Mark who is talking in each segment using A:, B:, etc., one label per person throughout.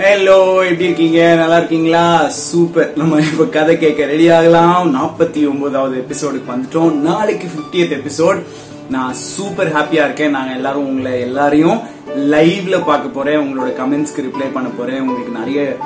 A: Hello எப்படி இருக்கீங்க? நல்லா இருக்கீங்களா? சூப்பர் நம்ம இப்ப கதை கேட்க ரெடி ஆகலாம். நாற்பத்தி ஒன்பதாவது எபிசோடுக்கு வந்துட்டோம். நாளைக்கு 50th எபிசோட் நான் சூப்பர் ஹாப்பியா இருக்கேன். நாங்க எல்லாரும் உங்களை எல்லாரையும் லைவ்ல பார்க்க போறேன். உங்களோட கமெண்ட்ஸ்க்கு ரிப்ளை பண்ண போறேன். உங்களுக்கு நிறைய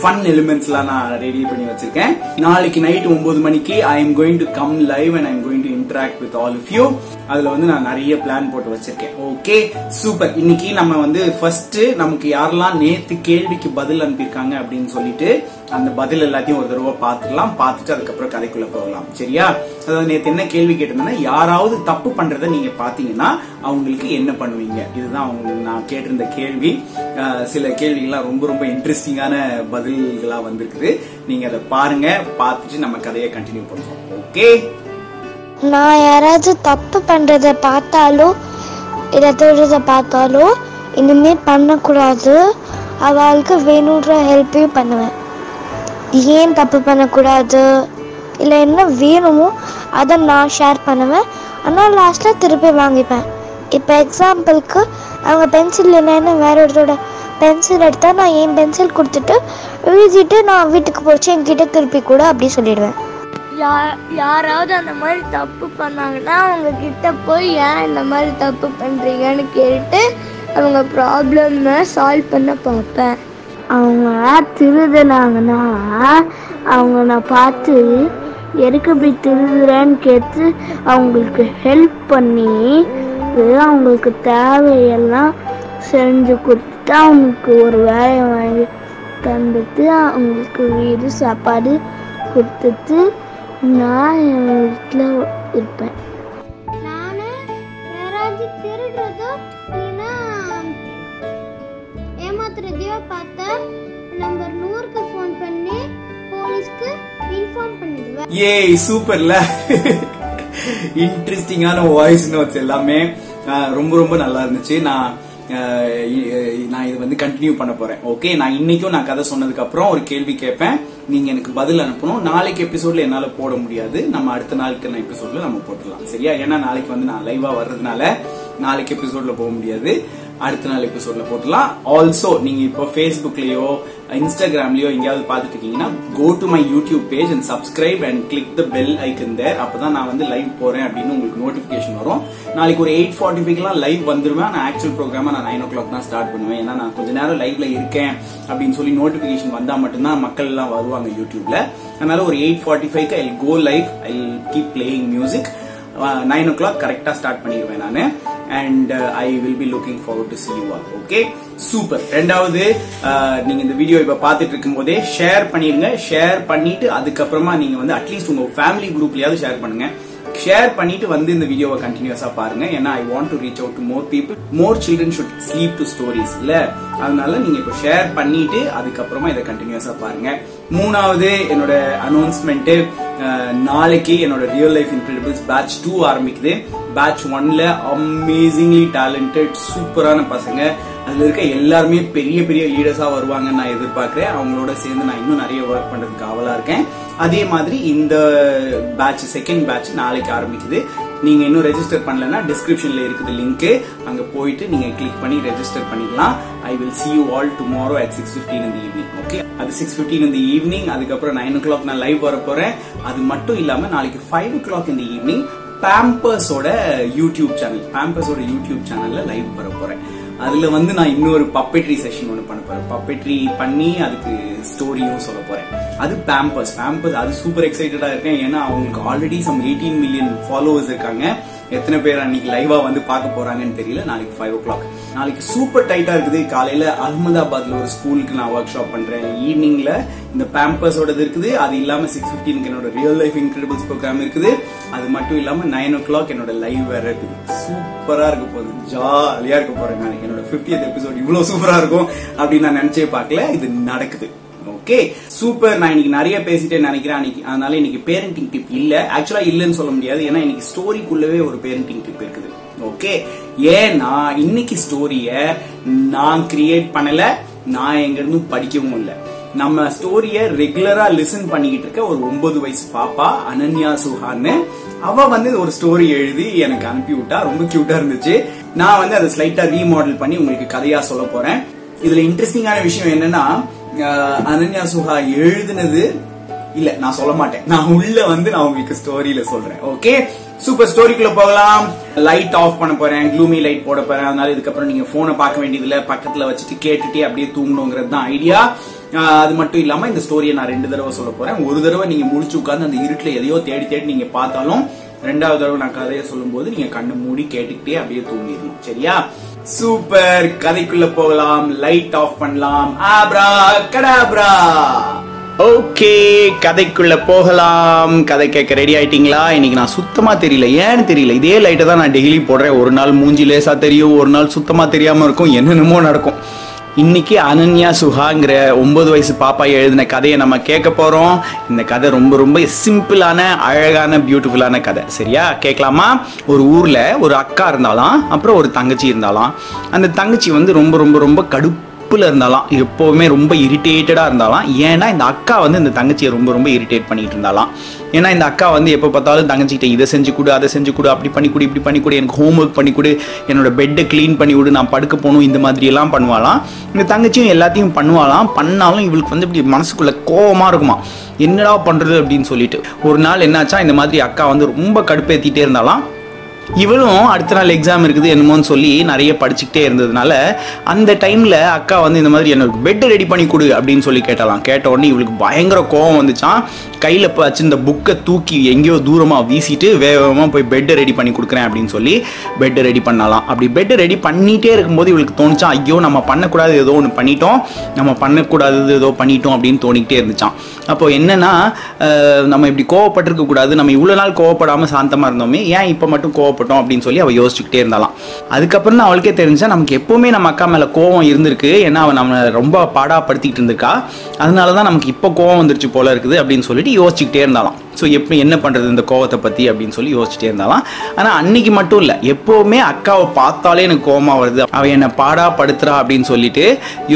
A: ஃபன் எலிமெண்ட்ஸ்லாம் நான் ரெடி பண்ணி வச்சிருக்கேன். நாளைக்கு நைட் ஒன்பது மணிக்கு I am going to come live and I am going to interact with all of you அதுல வந்து நான் நிறைய பிளான் போட்டு வச்சிருக்கேன். ஓகே சூப்பர் இன்னைக்கு நம்ம வந்து ஃபர்ஸ்ட் நமக்கு யாரெல்லாம் நேத்து கேள்விக்கு பதில் அனுப்பியிருக்காங்க அப்படின்னு சொல்லிட்டு அந்த பதில் எல்லாத்தையும் ஒரு தடவை பார்த்துக்கலாம் பார்த்துட்டு அதுக்கப்புறம் கதைக்குள்ள போகலாம். சரியா? அதாவது நேத்து என்ன கேள்வி கேட்டிருந்தேன்னா யாராவது தப்பு பண்றத நீங்க பாத்தீங்கன்னா அவங்களுக்கு என்ன பண்ணுவீங்க? இதுதான் அவங்க நான் கேட்டிருந்த கேள்வி. சில கேள்விகள்லாம் ரொம்ப ரொம்ப இன்ட்ரெஸ்டிங்கான பதில்களா வந்திருக்குது. நீங்க அதை பாருங்க. பார்த்துட்டு நம்ம கதையை கண்டினியூ பண்ணுவோம். ஓகே
B: நான் யாராவது தப்பு பண்ணுறத பார்த்தாலோ இல்லை தொழுறதை பார்த்தாலோ இனிமே பண்ணக்கூடாது. அவளுக்கு வேணுன்ற ஹெல்ப்பையும் பண்ணுவேன். ஏன் தப்பு பண்ணக்கூடாது? இல்லை என்ன வேணுமோ அதை நான் ஷேர் பண்ணுவேன். ஆனால் லாஸ்ட்டில் திருப்பி வாங்கிப்பேன். இப்போ எக்ஸாம்பிளுக்கு அவங்க பென்சில் இல்லைன்னு வேற ஒருத்தரோட பென்சில் எடுத்தால் நான் என் பென்சில் கொடுத்துட்டு எழுதிட்டு நான் வீட்டுக்கு போச்சு என்கிட்ட திருப்பி கூட அப்படி சொல்லிடுவேன்.
C: யா- யாராவது அந்த மாதிரி தப்பு பண்ணாங்கன்னா அவங்க கிட்ட போய் ஏன் இந்த மாதிரி தப்பு பண்றீங்கன்னு கேட்டு அவங்க ப்ராப்ளம்மை சால்வ் பண்ண பார்ப்பேன்.
B: அவங்க திருதுனாங்கன்னா அவங்க நான் பார்த்து எதுக்கு இப்படி திருதுறேன்னு கேட்டு அவங்களுக்கு ஹெல்ப் பண்ணி அவங்களுக்கு தேவையெல்லாம் செஞ்சு கொடுத்துட்டு அவங்களுக்கு ஒரு வேலையை வாங்கி தந்துட்டு அவங்களுக்கு வீடு சாப்பாடு கொடுத்துட்டு நான் என் வீட்டில் இருப்பேன்.
D: நான் யாராவது திருடுறதோ இல்லைன்னா ஏமாத்துறதையோ பார்த்தா நம்பர் நூறுக்கு ஃபோன் பண்ணி போலீஸ்க்கு இன்ஃபார்ம் பண்ணிடுவேன்.
A: ஏய் சூப்பர்ல இன்ட்ரெஸ்டிங்கான வாய்ஸ் நோட்ஸ் எல்லாமே. ரொம்ப ரொம்ப நல்லா இருந்துச்சு. நான் நான் இது வந்து கண்டினியூ பண்ண போறேன். ஓகே நான் இன்னைக்கும் நான் கதை சொன்னதுக்கு அப்புறம் ஒரு கேள்வி கேட்பேன். நீங்க எனக்கு பதில் அனுப்பணும். நாளைக்கு எபிசோட்ல என்னால போட முடியாது. நம்ம அடுத்த நாளுக்கு எபிசோட்ல நம்ம போட்டுடலாம். சரியா? ஏன்னா நாளைக்கு வந்து நான் லைவா வர்றதுனால நாளைக்கு எபிசோட்ல போக முடியாது. அடுத்த நாள் எபிசோட்ல போட்டுலாம் ஆல்சோ நீங்க இப்போ ஃபேஸ்புக்லயோ இன்ஸ்டாகிராம்லயோ எங்கேயாவது பார்த்துட்டு இருக்கீங்கன்னா go to my YouTube page and subscribe and click the bell icon there அப்பதான் நான் வந்து லைவ் போறேன் அப்படின்னு உங்களுக்கு நோட்டிபிகேஷன் வரும். நாளைக்கு ஒரு எயிட் ஃபார்ட்டி ஃபைவ்லாம் லைவ் வந்துருவேன். நான் ஆக்சுவல் ப்ரோக்ராமா நான் நைன் ஓ கிளாக் தான் ஸ்டார்ட் பண்ணுவேன். ஏன்னா நான் கொஞ்ச நேரம் லைவ்ல இருக்கேன் அப்படின்னு சொல்லி நோட்டிபிகேஷன் வந்தா மட்டும்தான் மக்கள் எல்லாம் வருவாங்க யூடியூப்ல அதனால ஒரு எயிட் ஃபார்ட்டி ஃபைவ்க்கு I go live I keep playing music nine o'clock கரெக்டா ஸ்டார்ட் பண்ணிடுவேன் நான். And I will be looking forward to see you all okay super ரெண்டாவது uh, நீங்க இந்த வீடியோ இப்ப பார்த்துட்டு இருக்கும் போதே ஷேர் பண்ணிருங்க. ஷேர் பண்ணிட்டு அதுக்கப்புறமா நீங்க வந்து அட்லீஸ்ட் உங்க ஃபேமிலி குரூப்லயாவது ஷேர் பண்ணுங்க. ஷேர் பண்ணிட்டு வந்து இந்த வீடியோவை கண்டினியூஸா பாருங்க. ஏன்னா I want to reach out to more people more children should sleep to stories இல்ல? அதனால நீங்க இப்போ ஷேர் பண்ணிட்டு அதுக்கப்புறமா இதை கண்டினியூஸா பாருங்க. மூணாவது என்னோட அனௌன்ஸ்மெண்ட் uh, நாளைக்கு என்னோட real life incredibles batch two ஆரம்பிக்குது. பேட்ச் ஒன்ல அமேசிங்லி டேலண்டட் சூப்பரான பசங்க. அதுல இருக்க எல்லாருமே பெரிய பெரிய லீடர்ஸா வருவாங்கன்னு நான் எதிர்பார்க்கிறேன். அவங்களோட சேர்ந்து நான் இன்னும் நிறைய ஒர்க் பண்றதுக்கு அவலா இருக்கேன். அதே மாதிரி இந்த பேட்ச் செகண்ட் பேட்ச் நாளைக்கு ஆரம்பிக்குது. நீங்க இன்னும் ரெஜிஸ்டர் பண்ணலன்னா டிஸ்கிரிப்ஷன்ல இருக்குது லிங்க் அங்க போயிட்டு நீங்க கிளிக் பண்ணி ரெஜிஸ்டர் பண்ணிக்கலாம். I will see you all tomorrow at six fifteen இந்த ஈவினிங் ஓகே அது சிக்ஸ் பிப்டீன் இந்த ஈவினிங் அதுக்கப்புறம் நைன் ஓ கிளாக் நான் லைவ் வர போறேன். அது மட்டும் இல்லாம நாளைக்கு ஃபைவ் ஓ கிளாக் இந்த ஈவினிங் பேம்பர்ஸோட யூடியூப் சேனல் பேம்பர்ஸோட யூடியூப் சேனல்ல லைவ் வர போறேன். அதுல வந்து நான் இன்னொரு பப்பெட்ரி செஷன் ஒன்று பண்ண போறேன். பப்பெட்ரி பண்ணி அதுக்கு ஸ்டோரியும் சொல்ல போறேன். அது பேம்பர்ஸ் பேம்பர்ஸ் அது சூப்பர் எக்ஸைட்டடா இருக்கேன். ஏன்னா அவங்களுக்கு already some eighteen million followers இருக்காங்க. எத்தனை பேர் அன்னைக்கு லைவா வந்து பார்க்க போறாங்கன்னு தெரியல. நாளைக்கு ஃபைவ் ஓ கிளாக் நாளைக்கு சூப்பர் டைட்டா இருக்குது. காலையில அகமதாபாத்ல ஒரு ஸ்கூலுக்கு நான் ஒர்க் ஷாப் பண்றேன் ஈவினிங்ல இந்த பேம்பர்ஸோடது இருக்குது. அது இல்லாம சிக்ஸ் பிப்டீனுக்கு என்னோட ரியல் லைஃப் இன்கிரெடிபிள்ஸ் ப்ரோக்ராம் இருக்குது. அது மட்டும் இல்லாம நைன் ஓ கிளாக் என்னோட லைவ் வேற இருக்குது சூப்பரா இருக்க போகுது. ஜாலியா இருக்க போறேன் நான். என்னோட 50th எபிசோட் இவ்வளவு சூப்பரா இருக்கும் அப்படின்னு நான் நினைச்சே பார்க்கல. இது நடக்குது. ஓகே சூப்பர் நான் இன்னைக்கு நிறைய பேசிட்டே நினைக்கிறேன். அன்னைக்கு அதனால இன்னைக்கு பேரண்டிங் டிப் இல்ல. ஆக்சுவலா இல்லைன்னு சொல்ல முடியாது. ஏன்னா இன்னைக்கு ஸ்டோரிக்குள்ளவே ஒரு பேரண்டிங் டிப் இருக்குது. ஓகே ஏன்னா இன்னைக்கு ஸ்டோரிய நான் கிரியேட் பண்ணல. நான் எங்க இருந்தும் படிக்கவும் இல்லை. நம்ம ஸ்டோரிய ரெகுலரா லிசன் பண்ணிக்கிட்டு இருக்க ஒரு ஒன்பது வயசு பாப்பா அனன்யா சுஹான்னு. அவ வந்து ஒரு ஸ்டோரி எழுதி எனக்கு அனுப்பி விட்டா. ரொம்ப கியூட்டா இருந்துச்சு. நான் வந்து அதை ஸ்லைட்டா ரீமாடல் பண்ணி உங்களுக்கு கதையா சொல்ல போறேன். இதுல இன்ட்ரெஸ்டிங்கான விஷயம் என்னன்னா அனன்யா சுஹா எழுதுனது இல்ல நான் சொல்ல மாட்டேன். நான் உள்ள வந்து நான் உங்களுக்கு ஸ்டோரியில சொல்றேன். ஓகே சூப்பர் ஸ்டோரிக்குள்ள போகலாம். லைட் ஆஃப் பண்ண போறேன். க்ளூமி லைட் போட போறேன். அதனால இதுக்கப்புறம் நீங்க போனை பார்க்க வேண்டியதுல பக்கத்துல வச்சுட்டு கேட்டுட்டே அப்படியே தூங்கணுங்கிறது தான் ஐடியா அது மட்டும் இல்லாம இந்த ஸ்டோரியை நான் ரெண்டு தடவை சொல்ல போறேன். ஒரு தடவை நீங்க முடிச்சு உட்காந்து அந்த இருட்டுல எதையோ தேடி தேடி நீங்க பார்த்தாலும் ரெண்டாவது தடவை நான் கதையை சொல்லும்போது நீங்க கண்ணு மூடி கேட்டுக்கிட்டே அப்படியே தூங்கிடணும். சரியா? சூப்பர் கதைக்குள்ள போகலாம். லைட் ஆஃப் பண்ணலாம். ஆப்ரா கடாப்ரா ஓகே கதைக்குள்ள போகலாம். கதை கேட்க ரெடி ஆயிட்டீங்களா? இன்னைக்கு நான் சுத்தமா தெரியல. ஏன்னு தெரியல. இதே லைட்டை தான் நான் டெய்லி போடுறேன். ஒரு நாள் மூஞ்சி லேசா தெரியும். ஒரு நாள் சுத்தமா தெரியாம இருக்கும். என்னென்னமோ நடக்கும். இன்னைக்கு அனன்யா சுஹாங்கிற ஒன்பது வயசு பாப்பா எழுதின கதையை நம்ம கேட்க போறோம். இந்த கதை ரொம்ப ரொம்ப சிம்பிளான அழகான பியூட்டிஃபுல்லான கதை. சரியா? கேட்கலாமா? ஒரு ஊர்ல ஒரு அக்கா இருந்தாலாம் அப்புறம் ஒரு தங்கச்சி இருந்தாலாம் அந்த தங்கச்சி வந்து ரொம்ப ரொம்ப ரொம்ப கடுப்பு கடுப்புல இருந்தாலாம் எப்போவுமே ரொம்ப இரிட்டேட்டடாக இருந்தாலாம் ஏன்னா இந்த அக்கா வந்து இந்த தங்கச்சியை ரொம்ப ரொம்ப இரிட்டேட் பண்ணிட்டு இருந்தாலாம். ஏன்னா இந்த அக்கா வந்து எப்போ பார்த்தாலும் தங்கச்சிக்கிட்ட இதை செஞ்சு கொடு அதை செஞ்சு கொடு அப்படி பண்ணி கொடு இப்படி பண்ணி கொடு எனக்கு ஹோம்ஒர்க் பண்ணி கொடு என்னோட பெட்டை க்ளீன் பண்ணி விடு நான் படுக்க போகணும் இந்த மாதிரியெல்லாம் பண்ணுவாளாம். இந்த தங்கச்சியும் எல்லாத்தையும் பண்ணுவாளாம். பண்ணாலும் இவளுக்கு வந்து இப்படி மனசுக்குள்ளே கோபமாக இருக்குமா? என்னடா பண்ணுறது அப்படின்னு சொல்லிட்டு. ஒரு நாள் என்னாச்சா இந்த மாதிரி அக்கா வந்து ரொம்ப கடுப்பேற்றிட்டே இருந்தாலாம். இவளும் அடுத்த நாள் எக்ஸாம் இருக்குது என்னமோன்னு சொல்லி நிறைய படிச்சுக்கிட்டே இருந்ததுனால அந்த டைமில் அக்கா வந்து இந்த மாதிரி எனக்கு பெட் ரெடி பண்ணி கொடு அப்படின்னு சொல்லி கேட்டாலாம். கேட்ட உடனே இவளுக்கு பயங்கர கோவம் வந்துச்சான் கையில் வச்சிருந்த புக்கை தூக்கி எங்கேயோ தூரமாக வீசிட்டு வேகமாக போய் பெட்டை ரெடி பண்ணி கொடுக்குறேன் அப்படின்னு சொல்லி பெட்டை ரெடி பண்ணலாம். அப்படி பெட்டை ரெடி பண்ணிகிட்டே இருக்கும்போது இவளுக்கு தோணுச்சான் ஐயோ நம்ம பண்ணக்கூடாது ஏதோ ஒன்று பண்ணிட்டோம். நம்ம பண்ணக்கூடாது ஏதோ பண்ணிட்டோம் அப்படின்னு தோணிக்கிட்டே இருந்துச்சான் அப்போது என்னன்னா நம்ம இப்படி கோவப்பட்டிருக்க கூடாது நம்ம இவ்வளோ நாள் கோவப்படாமல் சாந்தமாக இருந்தோமே ஏன் இப்போ மட்டும் கோவப்பட்டோம் அப்படின்னு சொல்லி அவள் யோசிச்சுக்கிட்டே இருந்தாலாம் அதுக்கப்புறம் தான் அவளுக்கே தெரிஞ்சா நமக்கு எப்பவுமே நம்ம அக்கா மேலே கோவம் இருந்திருக்கு. ஏன்னா அவள் நம்ம ரொம்ப பாடாப்படுத்திக்கிட்டு இருந்திருக்கா. அதனால தான் நமக்கு இப்போ கோவம் வந்துருச்சு போல இருக்குது அப்படின்னு சொல்லிட்டு யோசிச்சுக்கிட்டே இருந்தாலாம் ஸோ எப்படி என்ன பண்ணுறது இந்த கோவத்தை பற்றி அப்படின்னு சொல்லி யோசிச்சுட்டே இருந்தாலாம் ஆனால் அன்னைக்கு மட்டும் இல்லை எப்போவுமே அக்காவை பார்த்தாலே எனக்கு கோபமாக வருது. அவள் என்னை பாடா படுத்துறா அப்படின்னு சொல்லிட்டு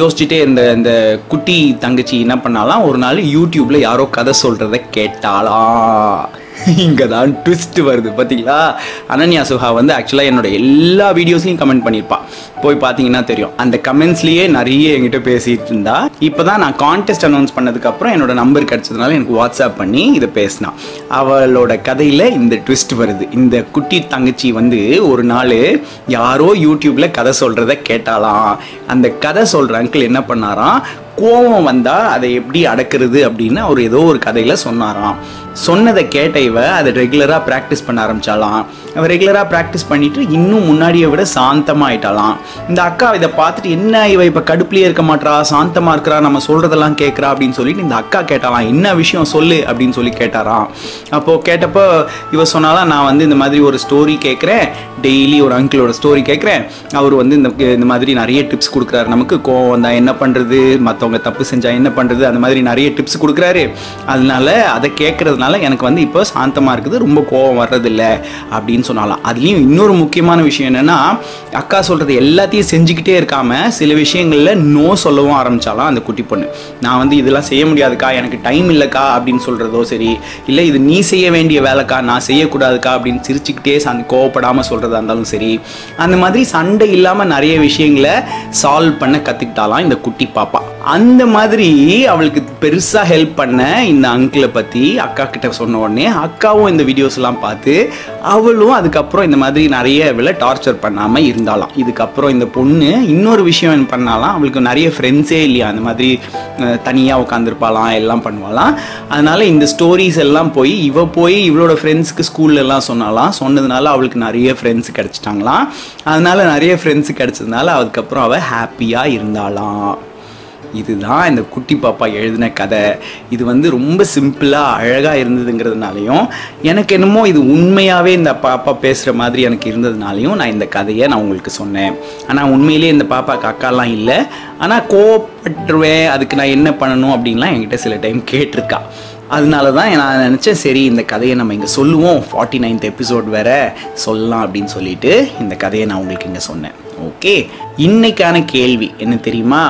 A: யோசிச்சுட்டே இருந்த இந்த குட்டி தங்கச்சி என்ன பண்ணாலாம் ஒரு நாள் யூடியூப்பில் யாரோ கதை சொல்கிறத கேட்டாளா. இங்கே தான் ட்விஸ்ட் வருது பார்த்தீங்களா அனன்யா சுஹா வந்து ஆக்சுவலாக என்னோட எல்லா வீடியோஸையும் கமெண்ட் பண்ணியிருப்பான் போய் பார்த்தீங்கன்னா தெரியும். அந்த கமெண்ட்ஸ்லேயே நிறைய என்கிட்ட பேசிகிட்டு இருந்தா. இப்பதான் நான் கான்டெஸ்ட் அனௌன்ஸ் பண்ணதுக்கப்புறம் என்னோட நம்பர் கிடைச்சதுனால எனக்கு வாட்ஸ்அப் பண்ணி இதை பேசினா. அவளோட கதையில் இந்த ட்விஸ்ட் வருது. இந்த குட்டி தங்கச்சி வந்து ஒரு நாள் யாரோ யூடியூப்பில் கதை சொல்கிறத கேட்டாலாம் அந்த கதை சொல்கிற அங்கிள் என்ன பண்ணாராம்? கோவம் வந்தால் அதை எப்படி அடக்கிறது அப்படின்னு அவர் ஏதோ ஒரு கதையில் சொன்னாராம். சொன்னதை கேட்ட இவ அதை ரெகுலராக ப்ராக்டிஸ் பண்ண ஆரம்பிச்சாலாம் ரெகுலராக ப்ராக்டிஸ் பண்ணிவிட்டு இன்னும் முன்னாடியை விட சாந்தமாகிட்டலாம் இந்த அக்கா இதை பார்த்துட்டு என்ன இவ இப்போ கடுப்புலேயே இருக்க மாட்றா சாந்தமாக இருக்கிறா நம்ம சொல்கிறதெல்லாம் கேட்குறா அப்படின்னு சொல்லிட்டு இந்த அக்கா கேட்டாலாம் என்ன விஷயம் சொல்லு அப்படின்னு சொல்லி கேட்டாராம். அப்போது கேட்டப்போ இவ சொன்னாலாம் நான் வந்து இந்த மாதிரி ஒரு ஸ்டோரி கேட்குறேன் டெய்லி ஒரு அங்கிளோட ஸ்டோரி கேட்குறேன் அவர் வந்து இந்த இந்த மாதிரி நிறைய டிப்ஸ் கொடுக்குறாரு. நமக்கு கோவம் வந்தால் என்ன பண்ணுறது மற்றவங்க தப்பு செஞ்சால் என்ன பண்ணுறது அந்த மாதிரி நிறைய டிப்ஸ் கொடுக்குறாரு. அதனால அதை கேட்குறதுனால எனக்கு வந்து இப்போ சாந்தமாக இருக்குது. ரொம்ப கோவம் வர்றதில்லை அப்படின்னு சொன்னாலாம். அதுலேயும் இன்னொரு முக்கியமான விஷயம் என்னன்னா அக்கா சொல்றது எல்லாத்தையும் செஞ்சுக்கிட்டே இருக்காம சில விஷயங்களில் நோ சொல்லவும் ஆரம்பிச்சாலாம் அந்த குட்டி பொண்ணு. நான் வந்து இதெல்லாம் செய்ய முடியாதுக்கா எனக்கு டைம் இல்லைக்கா அப்படின்னு சொல்றதோ சரி இல்லை இது நீ செய்ய வேண்டிய வேலைக்கா நான் செய்யக்கூடாதுக்கா அப்படின்னு சிரிச்சுக்கிட்டே சண்டை கோவப்படாமல் சொல்கிறதா இருந்தாலும் சரி அந்த மாதிரி சண்டை இல்லாமல் நிறைய விஷயங்களை சால்வ் பண்ண கற்றுக்கிட்டாலாம் இந்த குட்டி பாப்பா. அந்த மாதிரி அவளுக்கு பெருசாக ஹெல்ப் பண்ண இந்த அங்கிளை பற்றி அக்கா கிட்ட சொன்ன உடனே அக்காவும் இந்த வீடியோஸ்லாம் பார்த்து அவளும் அதுக்கப்புறம் இந்த மாதிரி நிறைய இவளை டார்ச்சர் பண்ணாமல் இருந்தாலாம். இதுக்கப்புறம் இந்த பொண்ணு இன்னொரு விஷயம் பண்ணாலாம்? அவளுக்கு நிறைய ஃப்ரெண்ட்ஸே இல்லையா? அந்த மாதிரி தனியாக உட்காந்துருப்பாளாம் எல்லாம் பண்ணுவாளாம். அதனால இந்த ஸ்டோரிஸ் எல்லாம் போய் இவ போய் இவளோட ஃப்ரெண்ட்ஸுக்கு ஸ்கூல்ல எல்லாம் சொன்னாலாம் சொன்னதுனால அவளுக்கு நிறைய ஃப்ரெண்ட்ஸ் கிடச்சிட்டாங்களாம். அதனால நிறைய ஃப்ரெண்ட்ஸ் கிடைச்சதுனால அதுக்கப்புறம் அவள் ஹாப்பியாக இருந்தாளாம். இதுதான் இந்த குட்டி பாப்பா எழுதின கதை. இது வந்து ரொம்ப சிம்பிளாக அழகாக இருந்ததுங்கிறதுனாலையும் எனக்கு என்னமோ இது உண்மையாகவே இந்த பாப்பா பேசுகிற மாதிரி எனக்கு இருந்ததுனாலையும் நான் இந்த கதையை நான் உங்களுக்கு சொன்னேன். ஆனால் உண்மையிலேயே இந்த பாப்பாக்கு அக்காலாம் இல்லை. ஆனால் கோவப்பட்டுருவேன் அதுக்கு நான் என்ன பண்ணணும் அப்படின்லாம் என்கிட்ட சில டைம் கேட்டிருக்கா. அதனால தான் நான் நினச்சேன் சரி இந்த கதையை நம்ம இங்கே சொல்லுவோம். ஃபார்ட்டி நைன்த் எபிசோட் வேற சொல்லலாம் அப்படின்னு சொல்லிட்டு இந்த கதையை நான் உங்களுக்கு இங்கே சொன்னேன். ஓகே இன்னைக்கான கேள்வி என்ன தெரியுமா?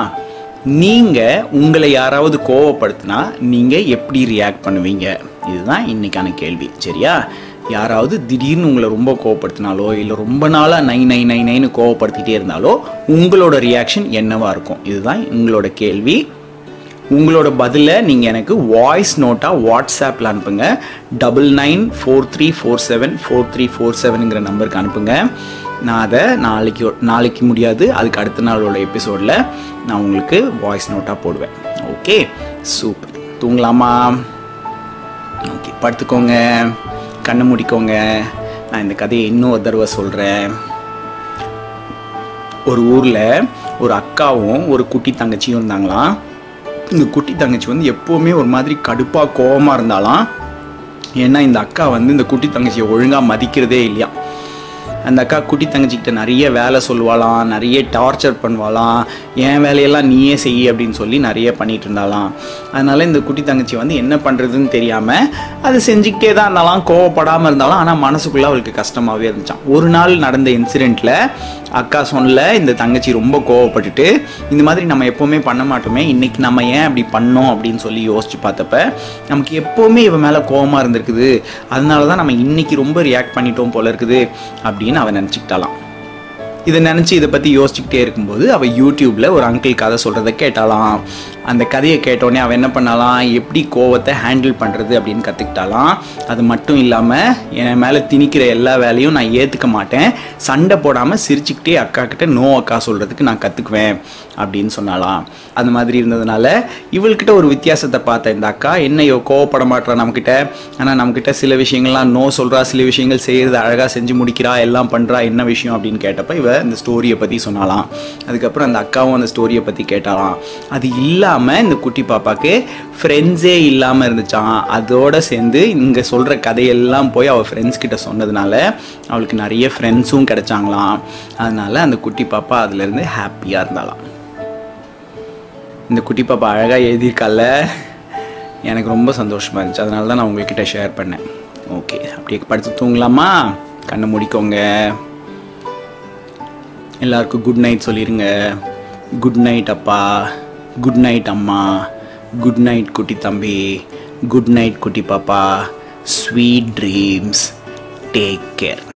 A: நீங்கள் உங்களை யாராவது கோவப்படுத்தினா நீங்கள் எப்படி ரியாக்ட் பண்ணுவீங்க? இதுதான் இன்னைக்கான கேள்வி. சரியா? யாராவது திடீர்னு உங்களை ரொம்ப கோவப்படுத்தினாலோ இல்லை ரொம்ப நாளாக நை நை நை நைன்னு கோவப்படுத்திட்டே இருந்தாலோ உங்களோட ரியாக்ஷன் என்னவாக இருக்கும்? இதுதான் உங்களோட கேள்வி. உங்களோட பதிலை நீங்கள் எனக்கு வாய்ஸ் நோட்டாக வாட்ஸ்அப்பில் அனுப்புங்க. Double nine four three four seven four three four செவனுங்கிற நம்பருக்கு அனுப்புங்க. நான் அதை நாளைக்கு நாளைக்கு முடியாது. அதுக்கு அடுத்த நாளோட எபிசோடில் நான் உங்களுக்கு வாய்ஸ் நோட்டாக போடுவேன். ஓகே சூப்பர் தூங்கலாமா? ஓகே படுத்துக்கோங்க. கண்ணை முடிக்கோங்க. நான் இந்த கதையை இன்னும் ஒரு தடவை சொல்கிறேன் ஒரு ஊரில் ஒரு அக்காவும் ஒரு குட்டி தங்கச்சியும் இருந்தாங்களாம். இந்த குட்டி தங்கச்சி வந்து எப்போவுமே ஒரு மாதிரி கடுப்பாக கோவமாக இருந்தாலாம் ஏன்னா இந்த அக்கா வந்து இந்த குட்டி தங்கச்சியை ஒழுங்காக மதிக்கிறதே இல்லையா அந்த அக்கா குட்டி தங்கச்சிக்கிட்ட நிறைய வேலை சொல்லுவாளாம் நிறைய டார்ச்சர் பண்ணுவாளாம். என் வேலையெல்லாம் நீயே செய் அப்படின்னு சொல்லி நிறைய பண்ணிகிட்டு இருந்தாலாம் அதனால் இந்த குட்டி தங்கச்சி வந்து என்ன பண்ணுறதுன்னு தெரியாமல் அது செஞ்சுக்கிட்டே தான் இருந்தாலாம் கோவப்படாமல் இருந்தாலும் ஆனால் மனசுக்குள்ளே அவளுக்கு கஷ்டமாகவே இருந்துச்சான் ஒரு நாள் நடந்த இன்சிடெண்ட்டில் அக்கா சொன்னல இந்த தங்கச்சி ரொம்ப கோவப்பட்டுட்டு இந்த மாதிரி நம்ம எப்போவுமே பண்ண மாட்டோமே. இன்றைக்கி நம்ம ஏன் அப்படி பண்ணோம்? அப்படின்னு சொல்லி யோசிச்சு பார்த்தப்ப நமக்கு எப்போவுமே இவன் மேலே கோவமாக இருந்திருக்குது. அதனால தான் நம்ம இன்னைக்கு ரொம்ப ரியாக்ட் பண்ணிட்டோம் போல இருக்குது. அப்படின்னு அவன் நினச்சிக்கிட்டாலாம். இதை நினச்சி இதை பற்றி யோசிச்சுக்கிட்டே இருக்கும்போது அவள் யூடியூப்பில் ஒரு அங்கிள் கதை சொல்கிறத கேட்டாலாம். அந்த கதையை கேட்டோடனே அவன் என்ன பண்ணாலாம்? எப்படி கோவத்தை ஹேண்டில் பண்ணுறது அப்படின்னு கற்றுக்கிட்டாலாம் அது மட்டும் இல்லாமல் என் மேலே திணிக்கிற எல்லா வேலையும் நான் ஏற்றுக்க மாட்டேன். சண்டை போடாமல் சிரிச்சுக்கிட்டே அக்கா கிட்ட நோ அக்கா சொல்கிறதுக்கு நான் கற்றுக்குவேன் அப்படின்னு சொன்னாலாம். அந்த மாதிரி இருந்ததுனால இவள்கிட்ட ஒரு வித்தியாசத்தை பார்த்த இந்த அக்கா என்ன கோவப்பட மாட்டா நம்மக்கிட்ட ஆனால் நம்மக்கிட்ட சில விஷயங்கள்லாம் நோ சொல்கிறா சில விஷயங்கள் செய்கிறது அழகாக செஞ்சு முடிக்கிறா எல்லாம் பண்ணுறா என்ன விஷயம் அப்படின்னு கேட்டப்போ இவ இந்த ஸ்டோரியை பற்றி சொன்னாலாம். அதுக்கப்புறம் அந்த அக்காவும் அந்த ஸ்டோரியை பற்றி கேட்டாலாம். அது இல்லை இல்லாமல் இந்த குட்டி பாப்பாவுக்கு ஃப்ரெண்ட்ஸே இல்லாமல் இருந்துச்சான் அதோடு சேர்ந்து இங்கே சொல்கிற கதையெல்லாம் போய் அவள் ஃப்ரெண்ட்ஸ் கிட்ட சொன்னதுனால அவளுக்கு நிறைய ஃப்ரெண்ட்ஸும் கிடைச்சாங்களாம். அதனால அந்த குட்டி பாப்பா அதுலேருந்து ஹாப்பியாக இருந்தாலாம் இந்த குட்டி பாப்பா அழகாக எழுதியிருக்கால. எனக்கு ரொம்ப சந்தோஷமாக இருந்துச்சு. அதனால தான் நான் உங்கள்கிட்ட ஷேர் பண்ணேன். ஓகே அப்படியே படுத்து தூங்கலாமா? கண்ணை முடிக்கோங்க. எல்லாருக்கும் குட் நைட் சொல்லிடுங்க குட் நைட் அப்பா. குட் நைட் அம்மா. குட் நைட் குட்டி தம்பி. குட் நைட் குட்டி பாப்பா. Sweet dreams take care